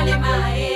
Kalemae.